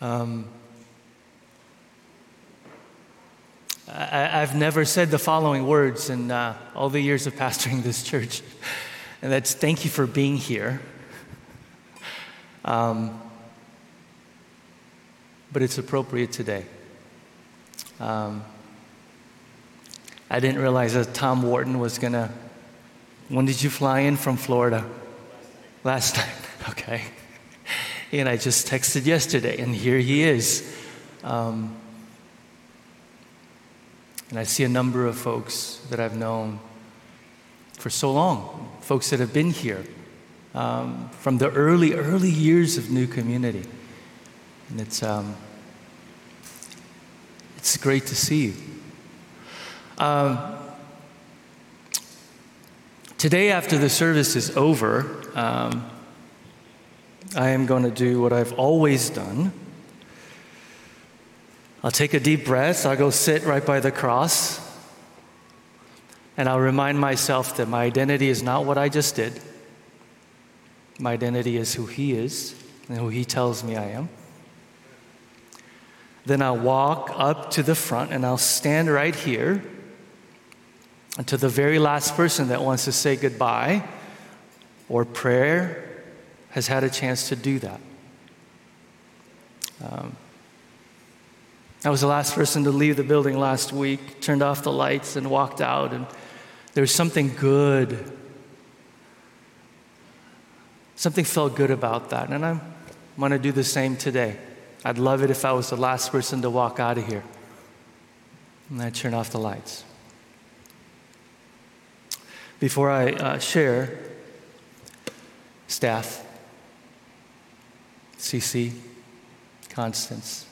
Um, I, have never said the following words in uh, all the years of pastoring this church, and that's thank you for being here. Um, but it's appropriate today. Um, I didn't realize that Tom Wharton was going to. When did you fly in from Florida? Last night. Okay. And I just texted yesterday, and here he is. Um, and I see a number of folks that I've known for so long, folks that have been here um, from the early, early years of New Community. And it's, um, it's great to see you. Um, today, after the service is over, um, I am going to do what I've always done. I'll take a deep breath, I'll go sit right by the cross, and I'll remind myself that my identity is not what I just did. My identity is who He is and who He tells me I am. Then I'll walk up to the front and I'll stand right here until the very last person that wants to say goodbye or prayer has had a chance to do that. Um, I was the last person to leave the building last week, turned off the lights and walked out, and there was something good. Something felt good about that, and I'm going to do the same today. I'd love it if I was the last person to walk out of here. And I turn off the lights. Before I uh, share, staff, CC, Constance,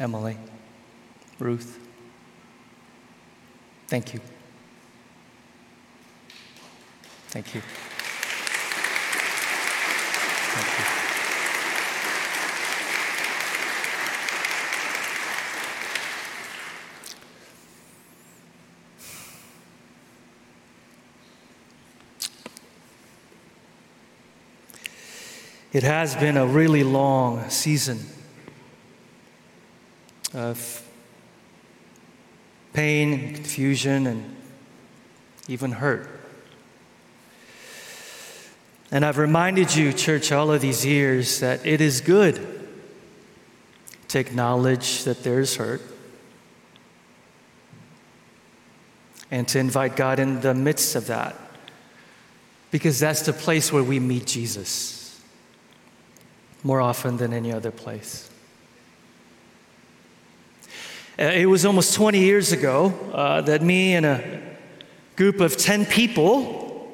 Emily, Ruth. Thank you. Thank you. It has been a really long season of pain, confusion, and even hurt. And I've reminded you, church, all of these years that it is good to acknowledge that there's hurt and to invite God in the midst of that because that's the place where we meet Jesus more often than any other place. Uh, it was almost 20 years ago uh, that me and a group of 10 people,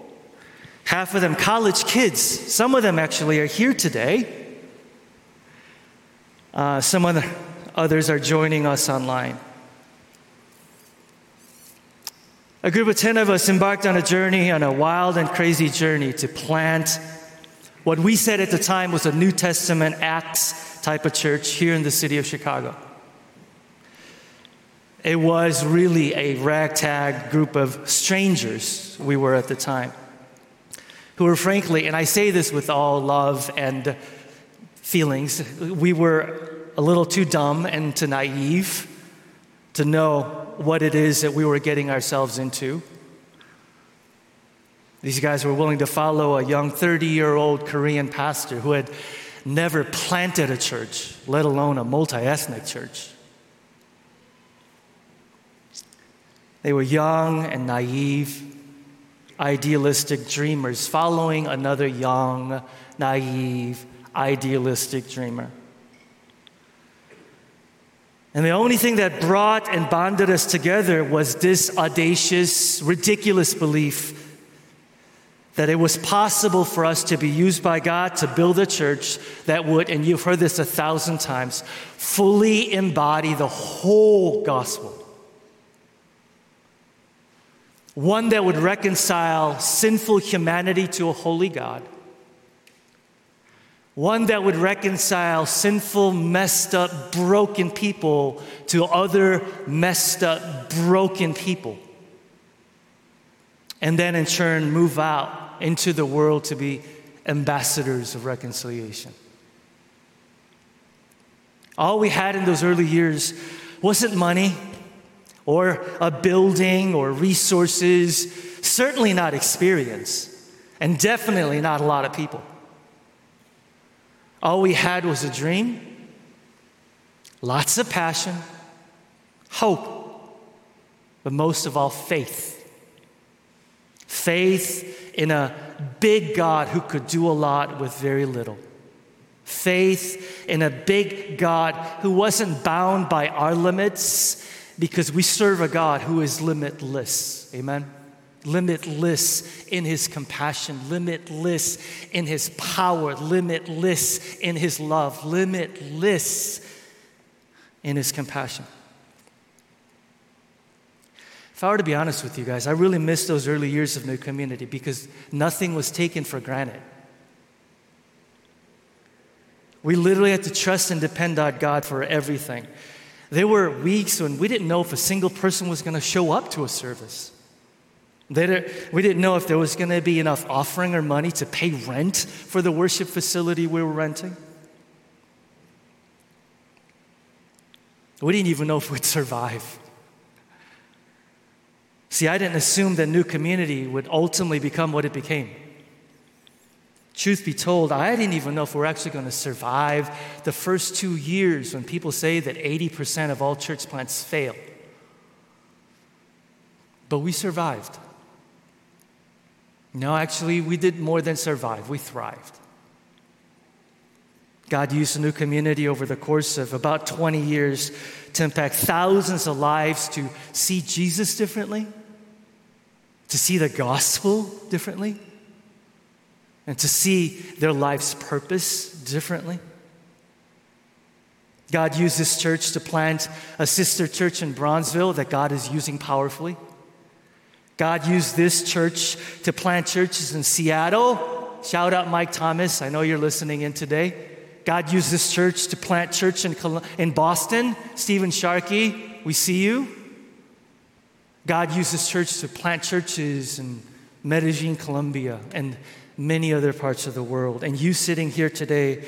half of them college kids, some of them actually are here today, uh, some other, others are joining us online. A group of 10 of us embarked on a journey, on a wild and crazy journey to plant what we said at the time was a New Testament Acts type of church here in the city of Chicago. It was really a ragtag group of strangers we were at the time, who were frankly, and I say this with all love and feelings, we were a little too dumb and too naive to know what it is that we were getting ourselves into. These guys were willing to follow a young 30 year old Korean pastor who had never planted a church, let alone a multi ethnic church. They were young and naive, idealistic dreamers, following another young, naive, idealistic dreamer. And the only thing that brought and bonded us together was this audacious, ridiculous belief that it was possible for us to be used by God to build a church that would, and you've heard this a thousand times, fully embody the whole gospel. One that would reconcile sinful humanity to a holy God. One that would reconcile sinful, messed up, broken people to other messed up, broken people. And then in turn move out into the world to be ambassadors of reconciliation. All we had in those early years wasn't money or a building or resources, certainly not experience, and definitely not a lot of people. All we had was a dream, lots of passion, hope, but most of all, faith. Faith in a big God who could do a lot with very little. Faith in a big God who wasn't bound by our limits because we serve a God who is limitless. Amen? Limitless in his compassion, limitless in his power, limitless in his love, limitless in his compassion. If I were to be honest with you guys, I really miss those early years of New Community because nothing was taken for granted. We literally had to trust and depend on God for everything. There were weeks when we didn't know if a single person was going to show up to a service. we didn't know if there was going to be enough offering or money to pay rent for the worship facility we were renting. We didn't even know if we'd survive. See, I didn't assume that new community would ultimately become what it became. Truth be told, I didn't even know if we're actually going to survive the first two years when people say that 80% of all church plants fail. But we survived. No, actually, we did more than survive, we thrived. God used a new community over the course of about 20 years to impact thousands of lives to see Jesus differently, to see the gospel differently and to see their life's purpose differently. God used this church to plant a sister church in Bronzeville that God is using powerfully. God used this church to plant churches in Seattle. Shout out Mike Thomas. I know you're listening in today. God used this church to plant church in, in Boston. Stephen Sharkey, we see you. God used this church to plant churches in Medellin, Colombia, and many other parts of the world. And you sitting here today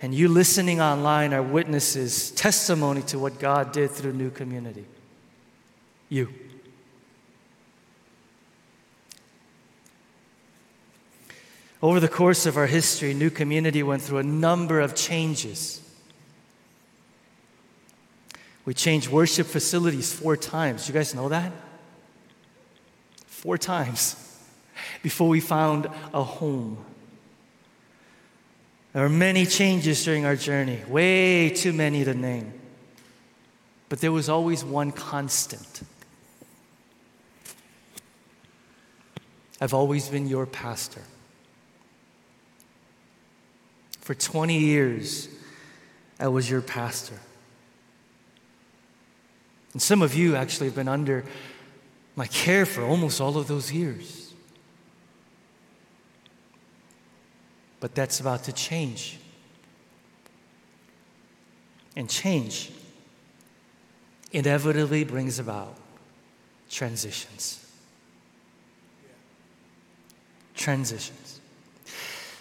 and you listening online are witnesses, testimony to what God did through New Community. You. Over the course of our history, New Community went through a number of changes. We changed worship facilities four times. You guys know that? Four times before we found a home. There were many changes during our journey, way too many to name. But there was always one constant. I've always been your pastor. For 20 years, I was your pastor. And some of you actually have been under my care for almost all of those years. But that's about to change. And change inevitably brings about transitions. Transitions.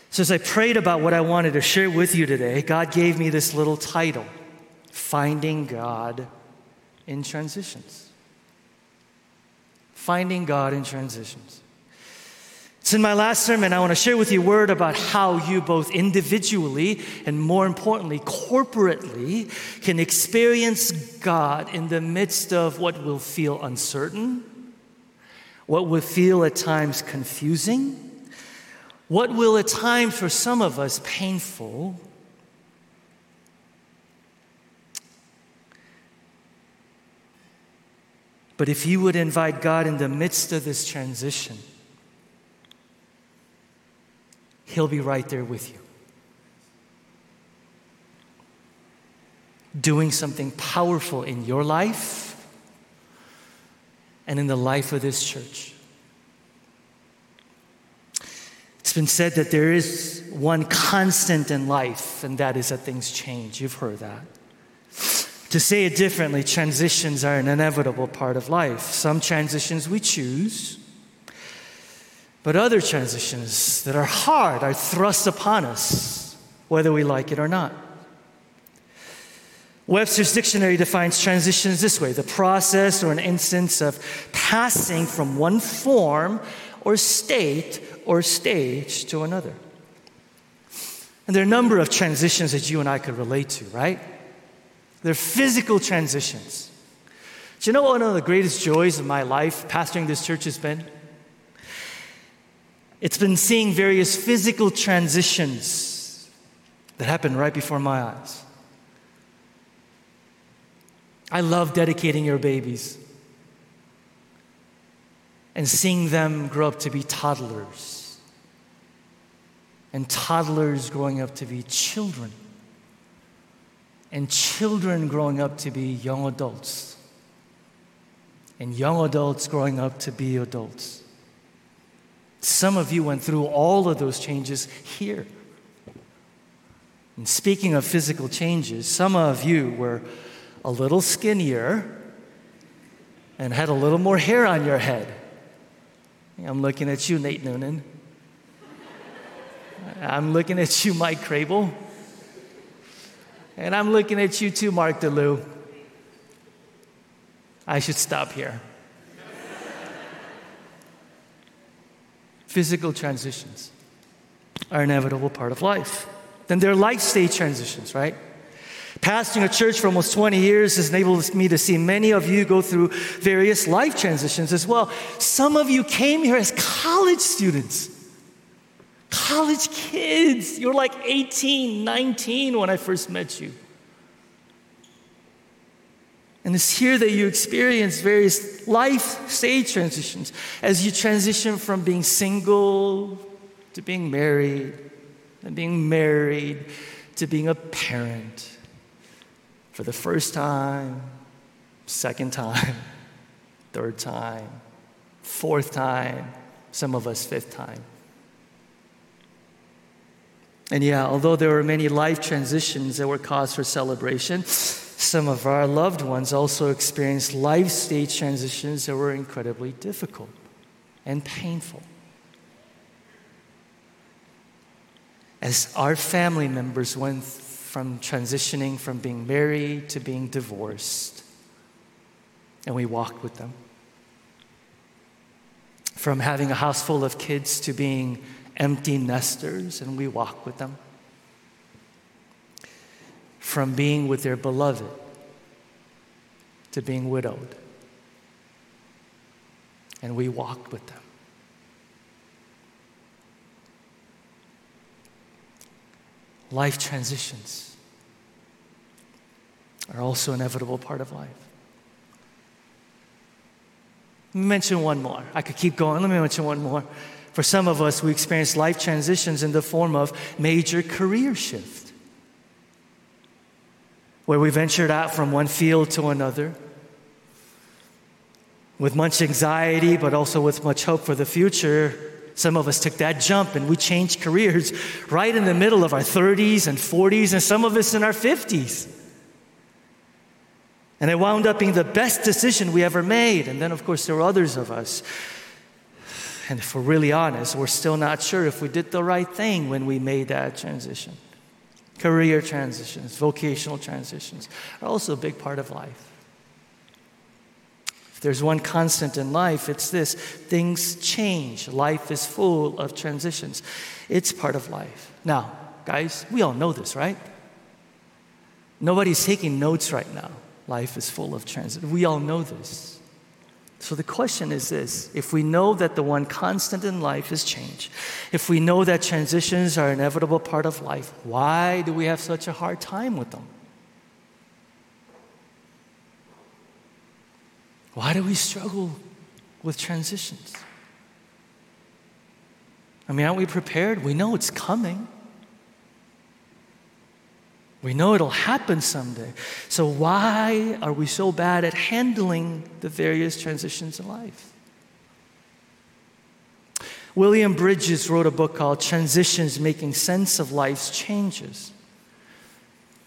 So, as I prayed about what I wanted to share with you today, God gave me this little title Finding God in Transitions. Finding God in Transitions. So, in my last sermon, I want to share with you a word about how you both individually and more importantly, corporately, can experience God in the midst of what will feel uncertain, what will feel at times confusing, what will at times for some of us painful. But if you would invite God in the midst of this transition, He'll be right there with you. Doing something powerful in your life and in the life of this church. It's been said that there is one constant in life, and that is that things change. You've heard that. To say it differently, transitions are an inevitable part of life. Some transitions we choose, but other transitions that are hard are thrust upon us, whether we like it or not. Webster's dictionary defines transitions this way the process or an instance of passing from one form or state or stage to another. And there are a number of transitions that you and I could relate to, right? They're physical transitions. Do you know what one of the greatest joys of my life pastoring this church has been? It's been seeing various physical transitions that happen right before my eyes. I love dedicating your babies and seeing them grow up to be toddlers, and toddlers growing up to be children, and children growing up to be young adults, and young adults growing up to be adults. Some of you went through all of those changes here. And speaking of physical changes, some of you were a little skinnier and had a little more hair on your head. I'm looking at you, Nate Noonan. I'm looking at you, Mike Crable. And I'm looking at you too, Mark DeLu. I should stop here. Physical transitions are an inevitable part of life. Then there are life stage transitions, right? Pastoring a church for almost 20 years has enabled me to see many of you go through various life transitions as well. Some of you came here as college students, college kids. you're like 18, 19 when I first met you. And it's here that you experience various life stage transitions as you transition from being single to being married, and being married to being a parent for the first time, second time, third time, fourth time, some of us fifth time. And yeah, although there were many life transitions that were cause for celebration, some of our loved ones also experienced life stage transitions that were incredibly difficult and painful. As our family members went from transitioning from being married to being divorced. And we walked with them. From having a house full of kids to being empty nesters, and we walk with them. From being with their beloved to being widowed. And we walked with them. life transitions are also an inevitable part of life. Mention one more. I could keep going. Let me mention one more. For some of us, we experience life transitions in the form of major career shift, where we ventured out from one field to another with much anxiety, but also with much hope for the future. Some of us took that jump and we changed careers right in the middle of our 30s and 40s, and some of us in our 50s. And it wound up being the best decision we ever made. And then, of course, there were others of us. And if we're really honest, we're still not sure if we did the right thing when we made that transition. Career transitions, vocational transitions are also a big part of life If there's one constant in life, it's this things change. Life is full of transitions. It's part of life. Now, guys, we all know this, right? Nobody's taking notes right now. Life is full of transitions. We all know this. So the question is this if we know that the one constant in life is change, if we know that transitions are an inevitable part of life, why do we have such a hard time with them? Why do we struggle with transitions? I mean, aren't we prepared? We know it's coming. We know it'll happen someday. So, why are we so bad at handling the various transitions in life? William Bridges wrote a book called Transitions Making Sense of Life's Changes.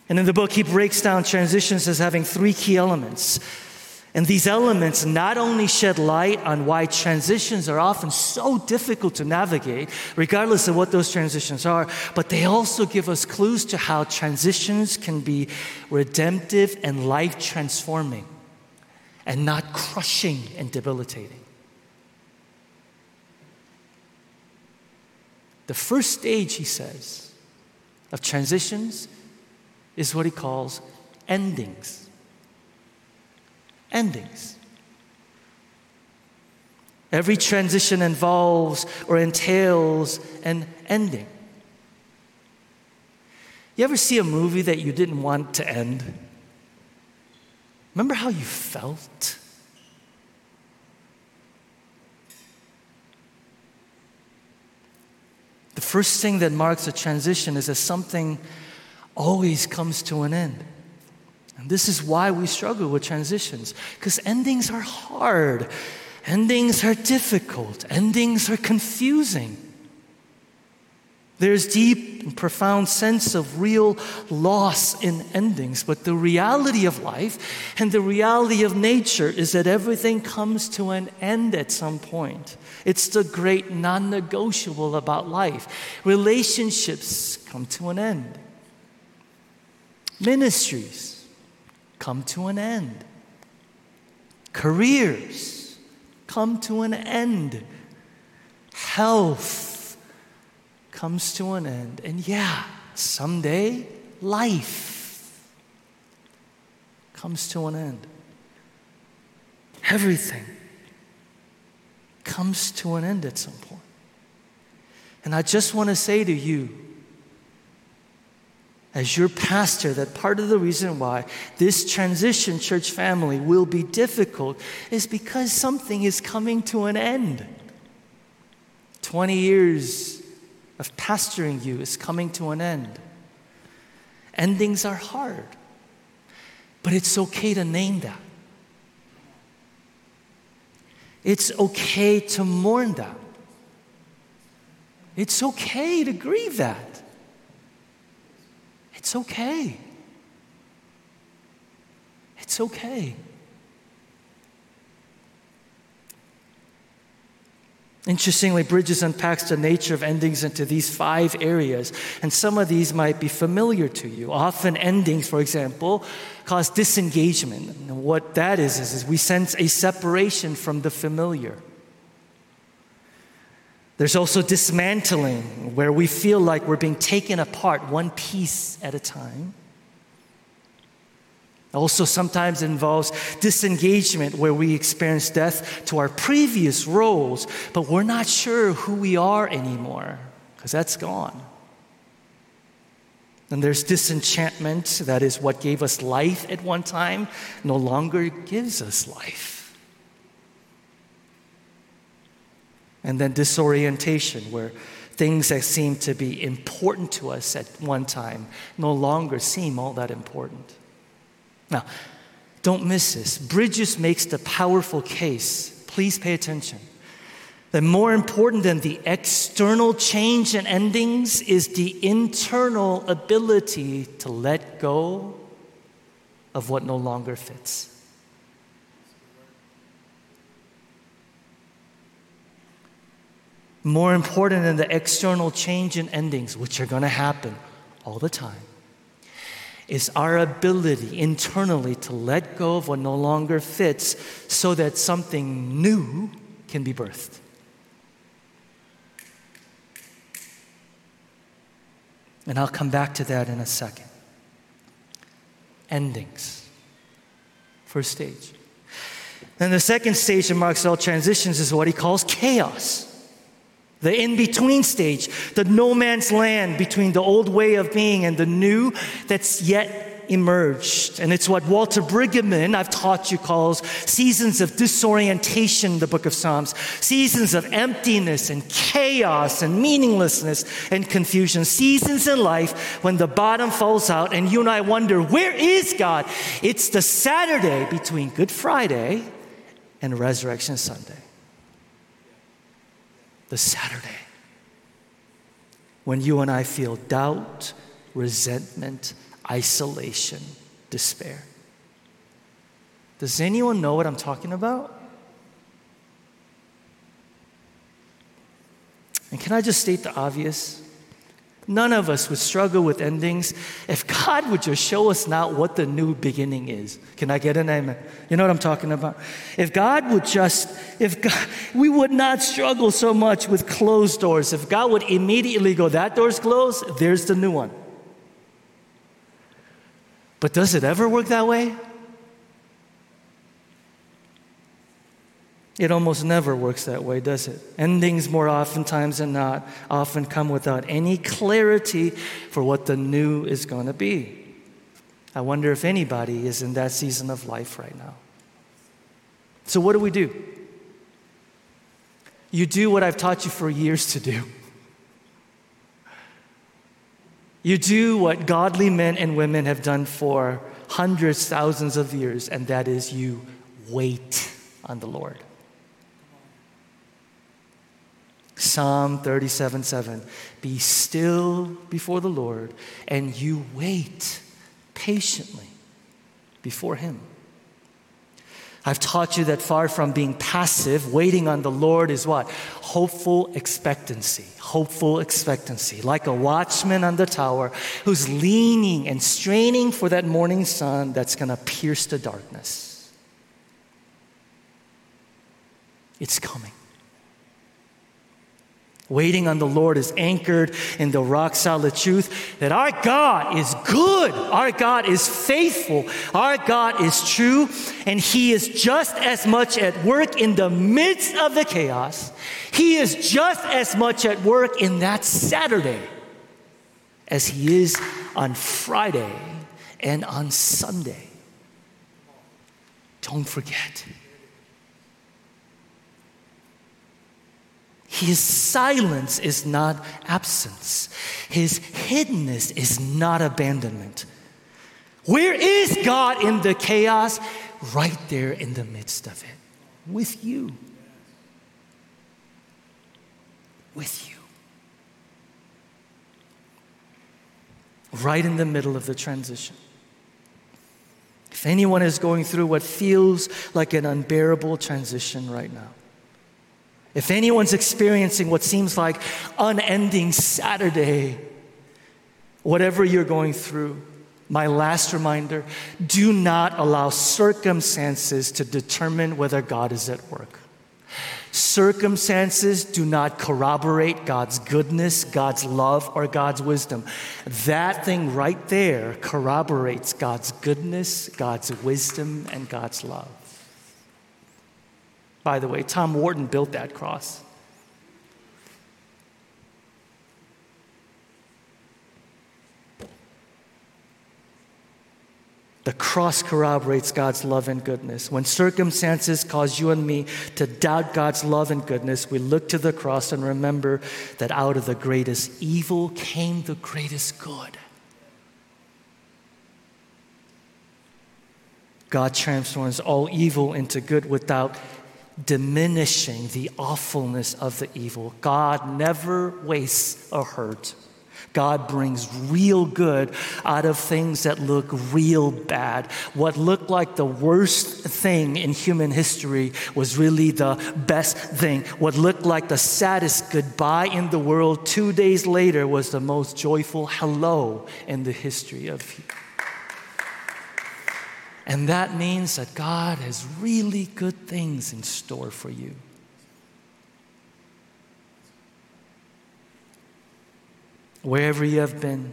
And in the book, he breaks down transitions as having three key elements And these elements not only shed light on why transitions are often so difficult to navigate, regardless of what those transitions are, but they also give us clues to how transitions can be redemptive and life transforming and not crushing and debilitating. The first stage, he says, of transitions is what he calls endings endings. Every transition involves or entails an ending. You ever see a movie that you didn't want to end? Remember how you felt? The first thing that marks a transition is that something always comes to an end. This is why we struggle with transitions, because endings are hard, endings are difficult, endings are confusing. There's deep and profound sense of real loss in endings, but the reality of life and the reality of nature is that everything comes to an end at some point. It's the great non negotiable about life. Relationships come to an end, ministries come to an end. Careers come to an end. Health comes to an end. And yeah, someday life comes to an end. Everything comes to an end at some point. And I just want to say to you, as your pastor that part of the reason why this transition church family will be difficult is because something is coming to an end. 20 years of pastoring you is coming to an end. Endings are hard, but it's okay to name that. It's okay to mourn that. It's okay to grieve that. It's okay. It's okay. Interestingly, Bridges unpacks the nature of endings into these five areas, and some of these might be familiar to you. Often, endings, for example, cause disengagement. And what that is, is, is we sense a separation from the familiar. There's also dismantling, where we feel like we're being taken apart one piece at a time. Also, sometimes involves disengagement, where we experience death to our previous roles, but we're not sure who we are anymore, because that's gone. And there's disenchantment, that is what gave us life at one time, no longer gives us life. And then disorientation, where things that seem to be important to us at one time no longer seem all that important. Now, don't miss this. Bridges makes the powerful case. Please pay attention. That more important than the external change and endings is the internal ability to let go of what no longer fits. More important than the external change and endings, which are going to happen all the time, is our ability internally to let go of what no longer fits so that something new can be birthed. And I'll come back to that in a second. Endings. First stage. Then the second stage of Mark's transitions is what he calls chaos the in between stage, the no man's land between the old way of being and the new that's yet emerged. And it's what Walter Brueggemann, I've taught you, calls seasons of disorientation, the book of Psalms, seasons of emptiness and chaos and meaninglessness and confusion, seasons in life when the bottom falls out and you and I wonder, where is God? It's the Saturday between Good Friday and Resurrection Sunday the Saturday when you and I feel doubt, resentment, isolation, despair. Does anyone know what I'm talking about? And can I just state the obvious? None of us would struggle with endings if God would just show us now what the new beginning is. Can I get an amen? You know what I'm talking about? If God would just, if God, we would not struggle so much with closed doors. If God would immediately go, that door's closed, there's the new one. But does it ever work that way? It almost never works that way, does it? Endings, more oftentimes than not, often come without any clarity for what the new is going to be. I wonder if anybody is in that season of life right now. So, what do we do? You do what I've taught you for years to do. You do what godly men and women have done for hundreds, thousands of years, and that is you wait on the Lord. Psalm 37 7. Be still before the Lord, and you wait patiently before Him. I've taught you that far from being passive, waiting on the Lord is what? Hopeful expectancy. Hopeful expectancy. Like a watchman on the tower who's leaning and straining for that morning sun that's going to pierce the darkness. It's coming. Waiting on the Lord is anchored in the rock solid truth that our God is good, our God is faithful, our God is true, and He is just as much at work in the midst of the chaos. He is just as much at work in that Saturday as He is on Friday and on Sunday. Don't forget. His silence is not absence. His hiddenness is not abandonment. Where is God in the chaos? Right there in the midst of it, with you. With you. Right in the middle of the transition. If anyone is going through what feels like an unbearable transition right now, if anyone's experiencing what seems like unending Saturday, whatever you're going through, my last reminder do not allow circumstances to determine whether God is at work. Circumstances do not corroborate God's goodness, God's love, or God's wisdom. That thing right there corroborates God's goodness, God's wisdom, and God's love. By the way, Tom Wharton built that cross. The cross corroborates God's love and goodness. When circumstances cause you and me to doubt God's love and goodness, we look to the cross and remember that out of the greatest evil came the greatest good. God transforms all evil into good without diminishing the awfulness of the evil. God never wastes a hurt. God brings real good out of things that look real bad. What looked like the worst thing in human history was really the best thing. What looked like the saddest goodbye in the world two days later was the most joyful hello in the history of and that means that God has really good things in store for you. Wherever you have been,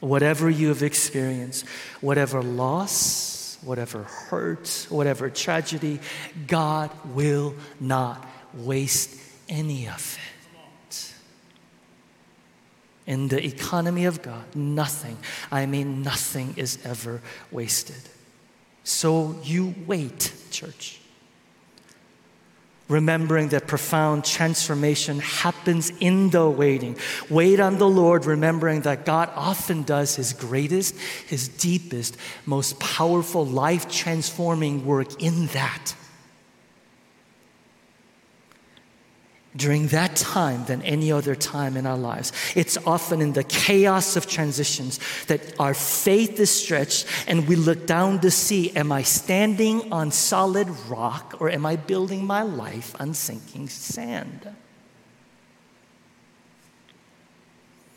whatever you have experienced, whatever loss, whatever hurt, whatever tragedy, God will not waste any of it. In the economy of God, nothing, I mean, nothing is ever wasted. So you wait, church. Remembering that profound transformation happens in the waiting. Wait on the Lord, remembering that God often does his greatest, his deepest, most powerful, life transforming work in that. During that time than any other time in our lives. It's often in the chaos of transitions that our faith is stretched and we look down to see am I standing on solid rock or am I building my life on sinking sand?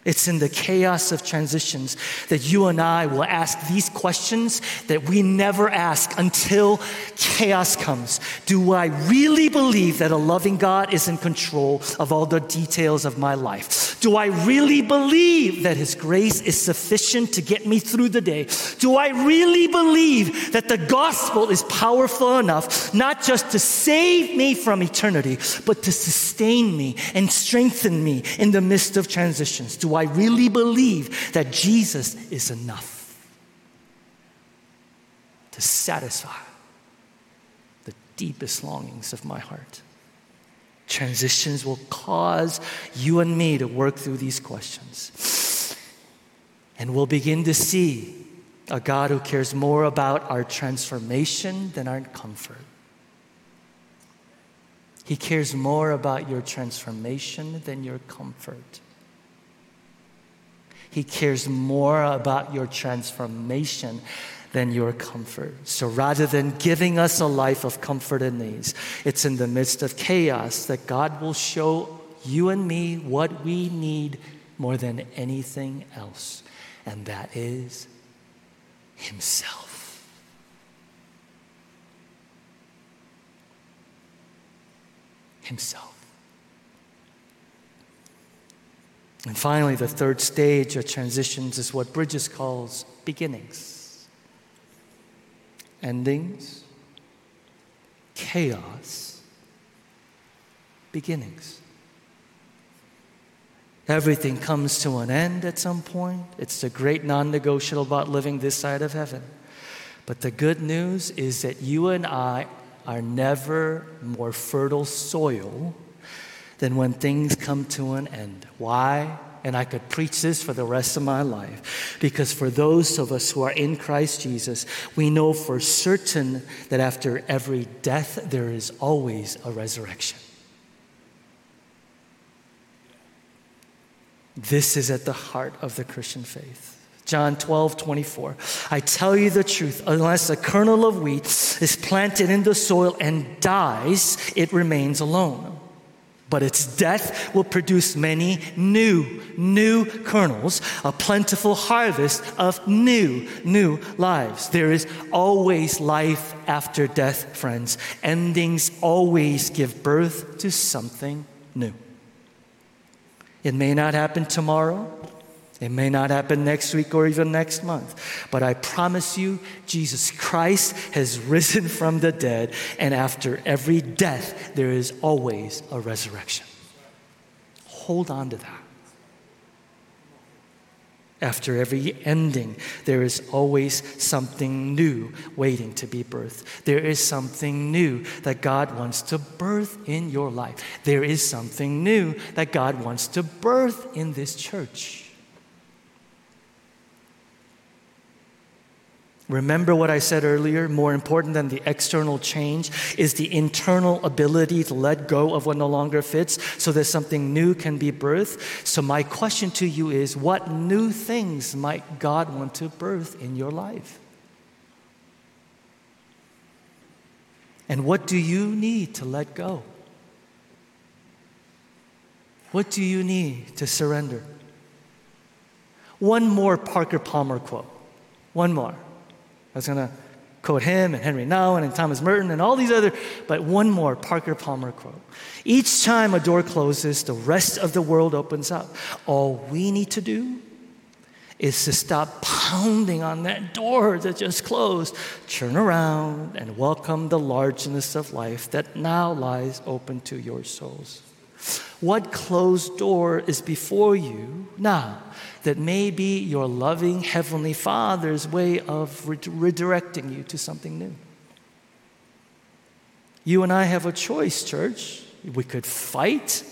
It's in the chaos of transitions that you and I will ask these questions that we never ask until chaos comes. Do I really believe that a loving God is in control of all the details of my life? Do I really believe that His grace is sufficient to get me through the day? Do I really believe that the gospel is powerful enough not just to save me from eternity, but to sustain me and strengthen me in the midst of transitions? Do I really believe that Jesus is enough to satisfy the deepest longings of my heart. Transitions will cause you and me to work through these questions. And we'll begin to see a God who cares more about our transformation than our comfort. He cares more about your transformation than your comfort. He cares more about your transformation than your comfort. So rather than giving us a life of comfort and ease, it's in the midst of chaos that God will show you and me what we need more than anything else, and that is Himself. Himself. And finally, the third stage of transitions is what Bridges calls beginnings, endings, chaos, beginnings. Everything comes to an end at some point. It's the great non negotiable about living this side of heaven. But the good news is that you and I are never more fertile soil than when things come to an end. Why? And I could preach this for the rest of my life. Because for those of us who are in Christ Jesus, we know for certain that after every death, there is always a resurrection. This is at the heart of the Christian faith. John 12, 24. I tell you the truth, unless a kernel of wheat is planted in the soil and dies, it remains alone but its death will produce many new, new kernels, a plentiful harvest of new, new lives. There is always life after death, friends. Endings always give birth to something new. It may not happen tomorrow, it may not happen next week or even next month, but I promise you, Jesus Christ has risen from the dead, and after every death, there is always a resurrection. Hold on to that. After every ending, there is always something new waiting to be birthed. There is something new that God wants to birth in your life. There is something new that God wants to birth in this church. Remember what I said earlier? More important than the external change is the internal ability to let go of what no longer fits so that something new can be birthed. So, my question to you is what new things might God want to birth in your life? And what do you need to let go? What do you need to surrender? One more Parker Palmer quote. One more. I was going to quote him and Henry Nouwen and Thomas Merton and all these other, but one more Parker Palmer quote. Each time a door closes, the rest of the world opens up. All we need to do is to stop pounding on that door that just closed, turn around and welcome the largeness of life that now lies open to your souls. What closed door is before you now? that may be your loving Heavenly Father's way of re- redirecting you to something new. You and I have a choice, church. We could fight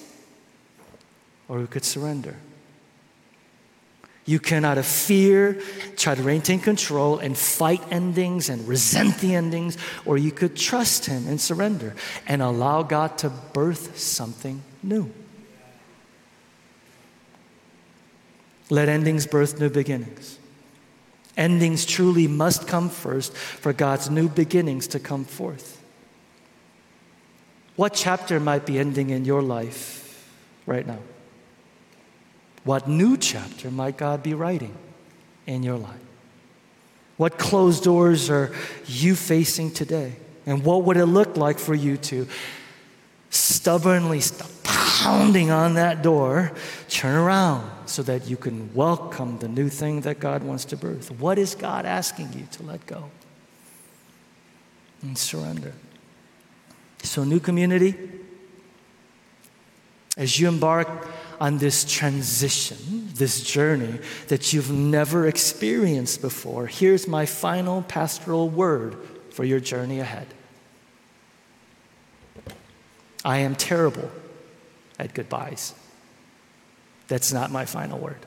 or we could surrender. You can, out of fear, try to maintain control and fight endings and resent the endings, or you could trust Him and surrender and allow God to birth something new. Let endings birth new beginnings. Endings truly must come first for God's new beginnings to come forth. What chapter might be ending in your life right now? What new chapter might God be writing in your life? What closed doors are you facing today? And what would it look like for you to stubbornly stop pounding on that door, turn around so that you can welcome the new thing that God wants to birth? What is God asking you to let go and surrender? So, new community, as you embark on this transition, this journey that you've never experienced before, here's my final pastoral word for your journey ahead. I am terrible at goodbyes. That's not my final word.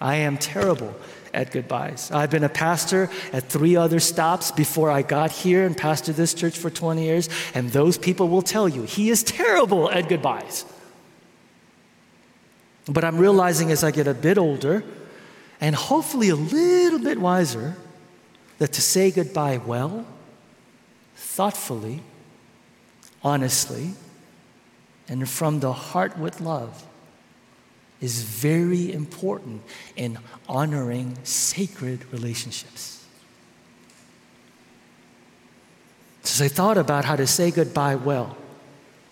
I am terrible at goodbyes. I've been a pastor at three other stops before I got here and pastored this church for 20 years, and those people will tell you he is terrible at goodbyes. But I'm realizing as I get a bit older and hopefully a little bit wiser that to say goodbye well, thoughtfully, honestly, and from the heart with love is very important in honoring sacred relationships. So as I thought about how to say goodbye well,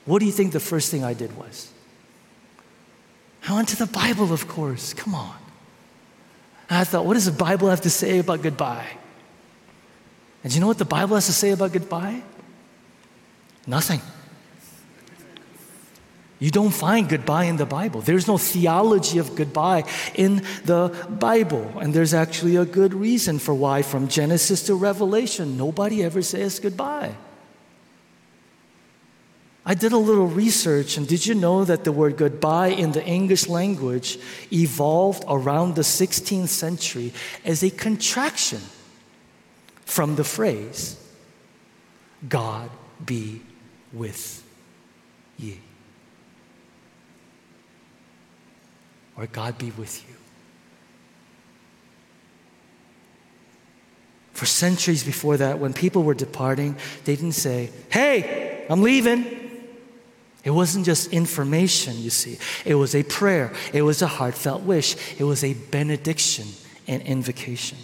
what do you think the first thing I did was? I went to the Bible, of course. Come on. And I thought, what does the Bible have to say about goodbye? And you know what the Bible has to say about goodbye? Nothing. You don't find goodbye in the Bible. There's no theology of goodbye in the Bible. And there's actually a good reason for why, from Genesis to Revelation, nobody ever says goodbye. I did a little research, and did you know that the word goodbye in the English language evolved around the 16th century as a contraction from the phrase, God be with ye? Or God be with you. For centuries before that, when people were departing, they didn't say, Hey, I'm leaving. It wasn't just information, you see. It was a prayer, it was a heartfelt wish, it was a benediction and invocation.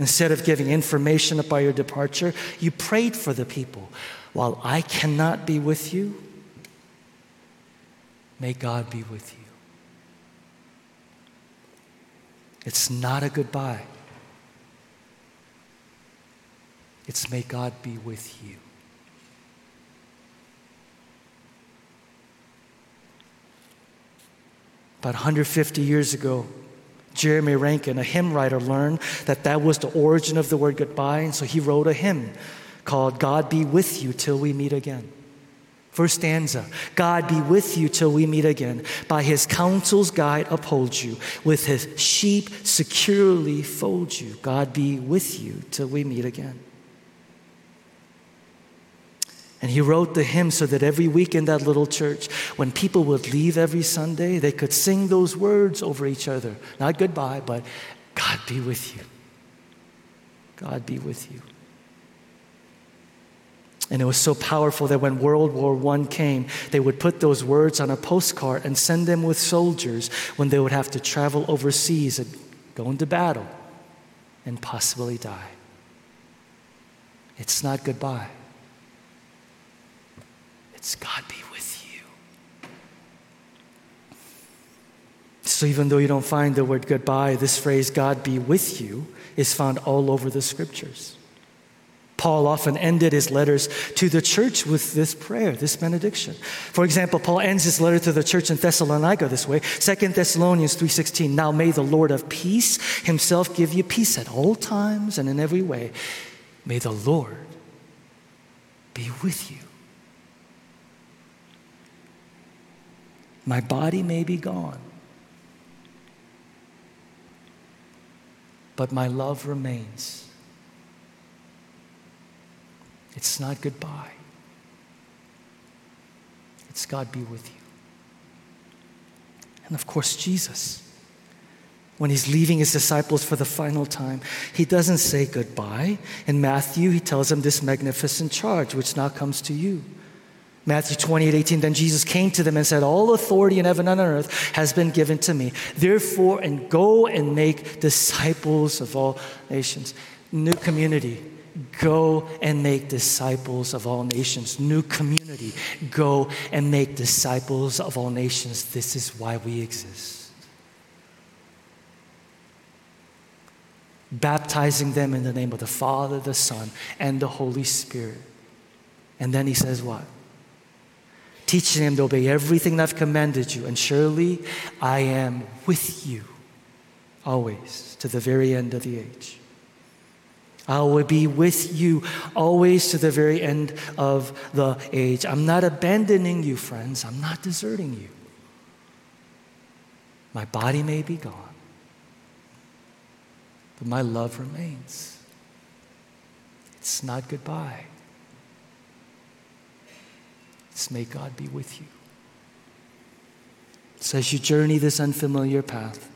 Instead of giving information about your departure, you prayed for the people. While I cannot be with you, may God be with you. It's not a goodbye, it's may God be with you. About 150 years ago, Jeremy Rankin, a hymn writer, learned that that was the origin of the word goodbye, and so he wrote a hymn called God Be With You Till We Meet Again. First stanza God be with you till we meet again. By his counsel's guide uphold you. With his sheep securely fold you. God be with you till we meet again. And he wrote the hymn so that every week in that little church, when people would leave every Sunday, they could sing those words over each other. Not goodbye, but God be with you. God be with you. And it was so powerful that when World War I came, they would put those words on a postcard and send them with soldiers when they would have to travel overseas and go into battle and possibly die. It's not goodbye. It's God be with you. So even though you don't find the word goodbye, this phrase, God be with you, is found all over the scriptures. Paul often ended his letters to the church with this prayer, this benediction. For example, Paul ends his letter to the church in Thessalonica this way, 2 Thessalonians 3:16, "Now may the Lord of peace himself give you peace at all times and in every way. May the Lord be with you." My body may be gone, but my love remains. It's not goodbye, It's God be with you. And of course, Jesus. When he's leaving his disciples for the final time, he doesn't say goodbye. In Matthew, he tells them this magnificent charge, which now comes to you. Matthew 28 18, then Jesus came to them and said, All authority in heaven and on earth has been given to me. Therefore, and go and make disciples of all nations. New community, go and make disciples of all nations. New community, go and make disciples of all nations. This is why we exist. Baptizing them in the name of the Father, the Son, and the Holy Spirit. And then he says, What? teaching them to obey everything I've commanded you. And surely I am with you always to the very end of the age. I will be with you always to the very end of the age. I'm not abandoning you, friends. I'm not deserting you. My body may be gone, but my love remains. It's not goodbye. It's may God be with you. So as you journey this unfamiliar path,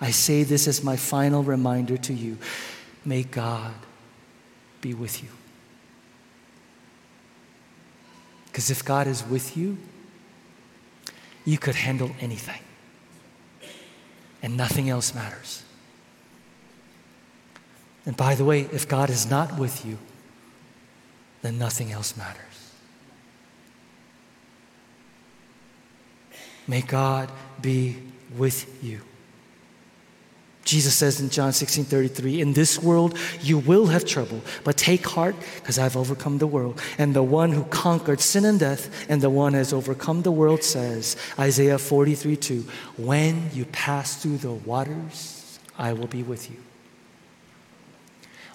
I say this as my final reminder to you. May God be with you. Because if God is with you, you could handle anything, and nothing else matters. And by the way, if God is not with you, then nothing else matters. May God be with you. Jesus says in John 16 33, In this world you will have trouble, but take heart, because I've overcome the world. And the one who conquered sin and death, and the one has overcome the world says, Isaiah 43 2, When you pass through the waters, I will be with you.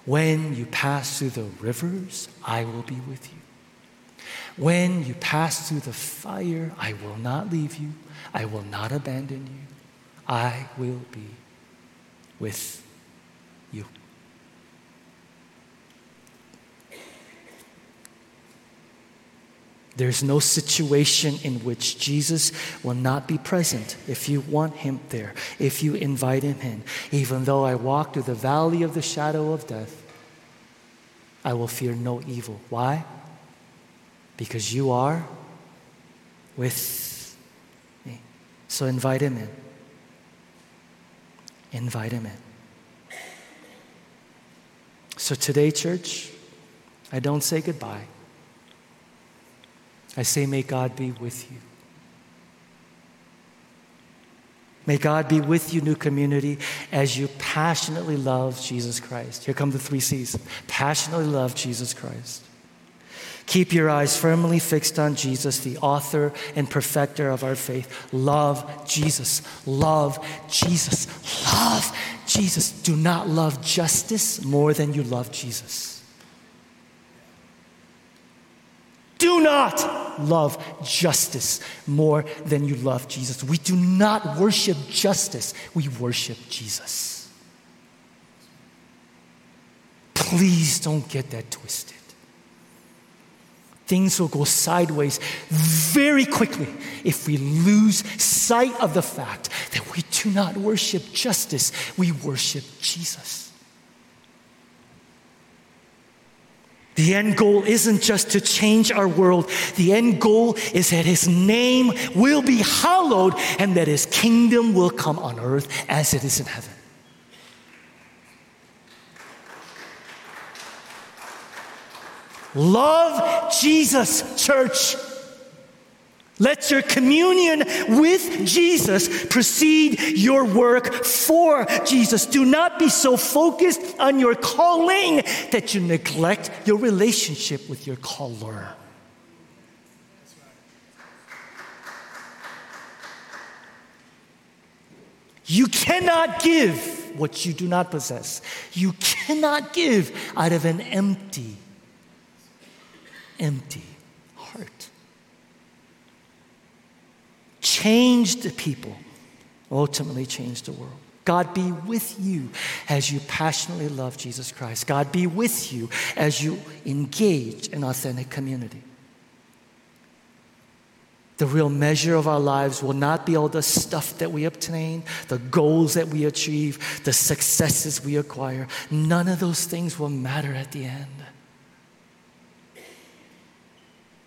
When you pass through the rivers, I will be with you. When you pass through the fire, I will not leave you. I will not abandon you. I will be with you. There's no situation in which Jesus will not be present if you want him there, if you invite him in. Even though I walk through the valley of the shadow of death, I will fear no evil. Why? Because you are with me. So invite him in. Invite him in. So today, church, I don't say goodbye. I say, may God be with you. May God be with you, new community, as you passionately love Jesus Christ. Here come the three C's passionately love Jesus Christ. Keep your eyes firmly fixed on Jesus, the author and perfecter of our faith. Love Jesus. Love Jesus. Love Jesus. Do not love justice more than you love Jesus. Do not love justice more than you love Jesus. We do not worship justice, we worship Jesus. Please don't get that twisted. Things will go sideways very quickly if we lose sight of the fact that we do not worship justice, we worship Jesus. The end goal isn't just to change our world. The end goal is that His name will be hallowed and that His kingdom will come on earth as it is in heaven. Love Jesus, church. Let your communion with Jesus precede your work for Jesus. Do not be so focused on your calling that you neglect your relationship with your caller. You cannot give what you do not possess. You cannot give out of an empty, empty heart Change the people, ultimately change the world. God be with you as you passionately love Jesus Christ. God be with you as you engage in authentic community. The real measure of our lives will not be all the stuff that we obtain, the goals that we achieve, the successes we acquire. None of those things will matter at the end.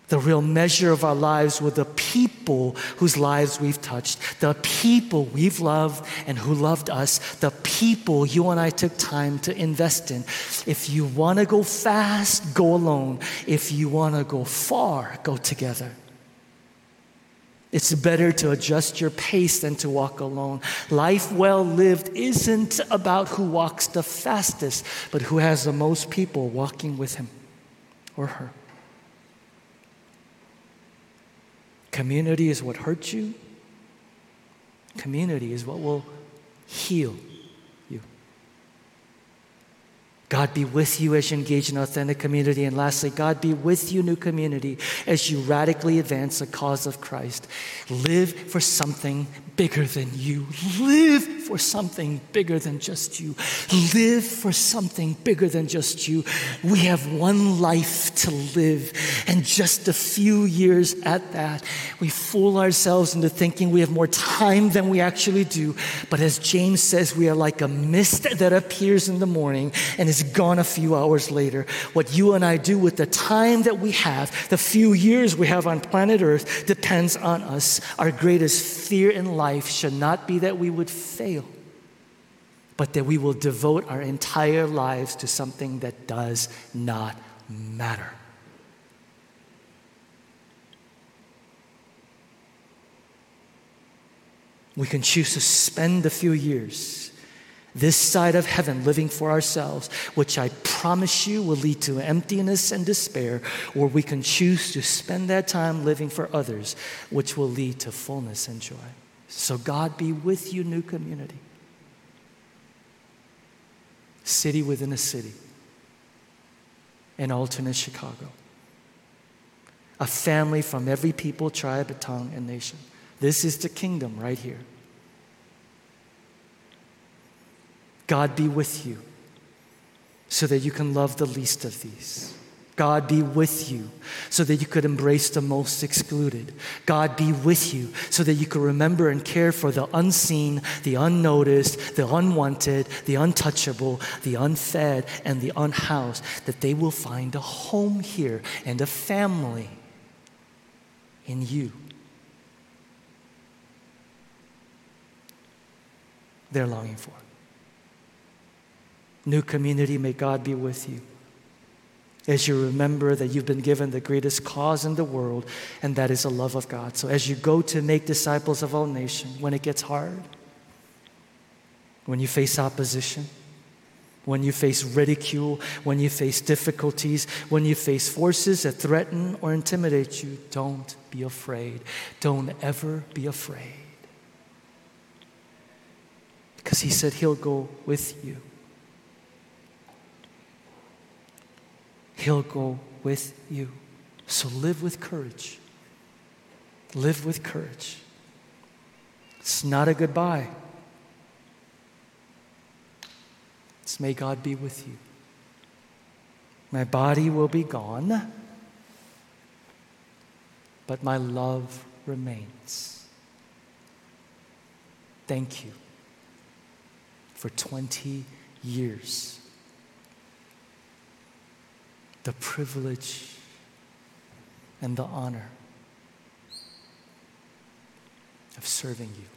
The real measure of our lives were the people whose lives we've touched, the people we've loved and who loved us, the people you and I took time to invest in. If you want to go fast, go alone. If you want to go far, go together. It's better to adjust your pace than to walk alone. Life well lived isn't about who walks the fastest, but who has the most people walking with him or her. Community is what hurts you. Community is what will heal you. God be with you as you engage in authentic community. And lastly, God be with you, new community, as you radically advance the cause of Christ. Live for something bigger than you. Live for something bigger than just you. Live for something bigger than just you. We have one life to live, and just a few years at that. We fool ourselves into thinking we have more time than we actually do. But as James says, we are like a mist that appears in the morning and is gone a few hours later. What you and I do with the time that we have, the few years we have on planet Earth, depends on us. Our greatest fear in life life should not be that we would fail, but that we will devote our entire lives to something that does not matter. We can choose to spend a few years this side of heaven living for ourselves, which I promise you will lead to emptiness and despair, or we can choose to spend that time living for others, which will lead to fullness and joy. So, God be with you, new community. City within a city, an alternate Chicago. A family from every people, tribe, tongue, and nation. This is the kingdom right here. God be with you so that you can love the least of these. God be with you so that you could embrace the most excluded. God be with you so that you could remember and care for the unseen, the unnoticed, the unwanted, the untouchable, the unfed, and the unhoused, that they will find a home here and a family in you. They're longing for. New community, may God be with you as you remember that you've been given the greatest cause in the world, and that is the love of God. So as you go to make disciples of all nations, when it gets hard, when you face opposition, when you face ridicule, when you face difficulties, when you face forces that threaten or intimidate you, don't be afraid. Don't ever be afraid. Because he said he'll go with you. He'll go with you. So live with courage. Live with courage. It's not a goodbye. It's may God be with you. My body will be gone, but my love remains. Thank you for 20 years the privilege and the honor of serving you.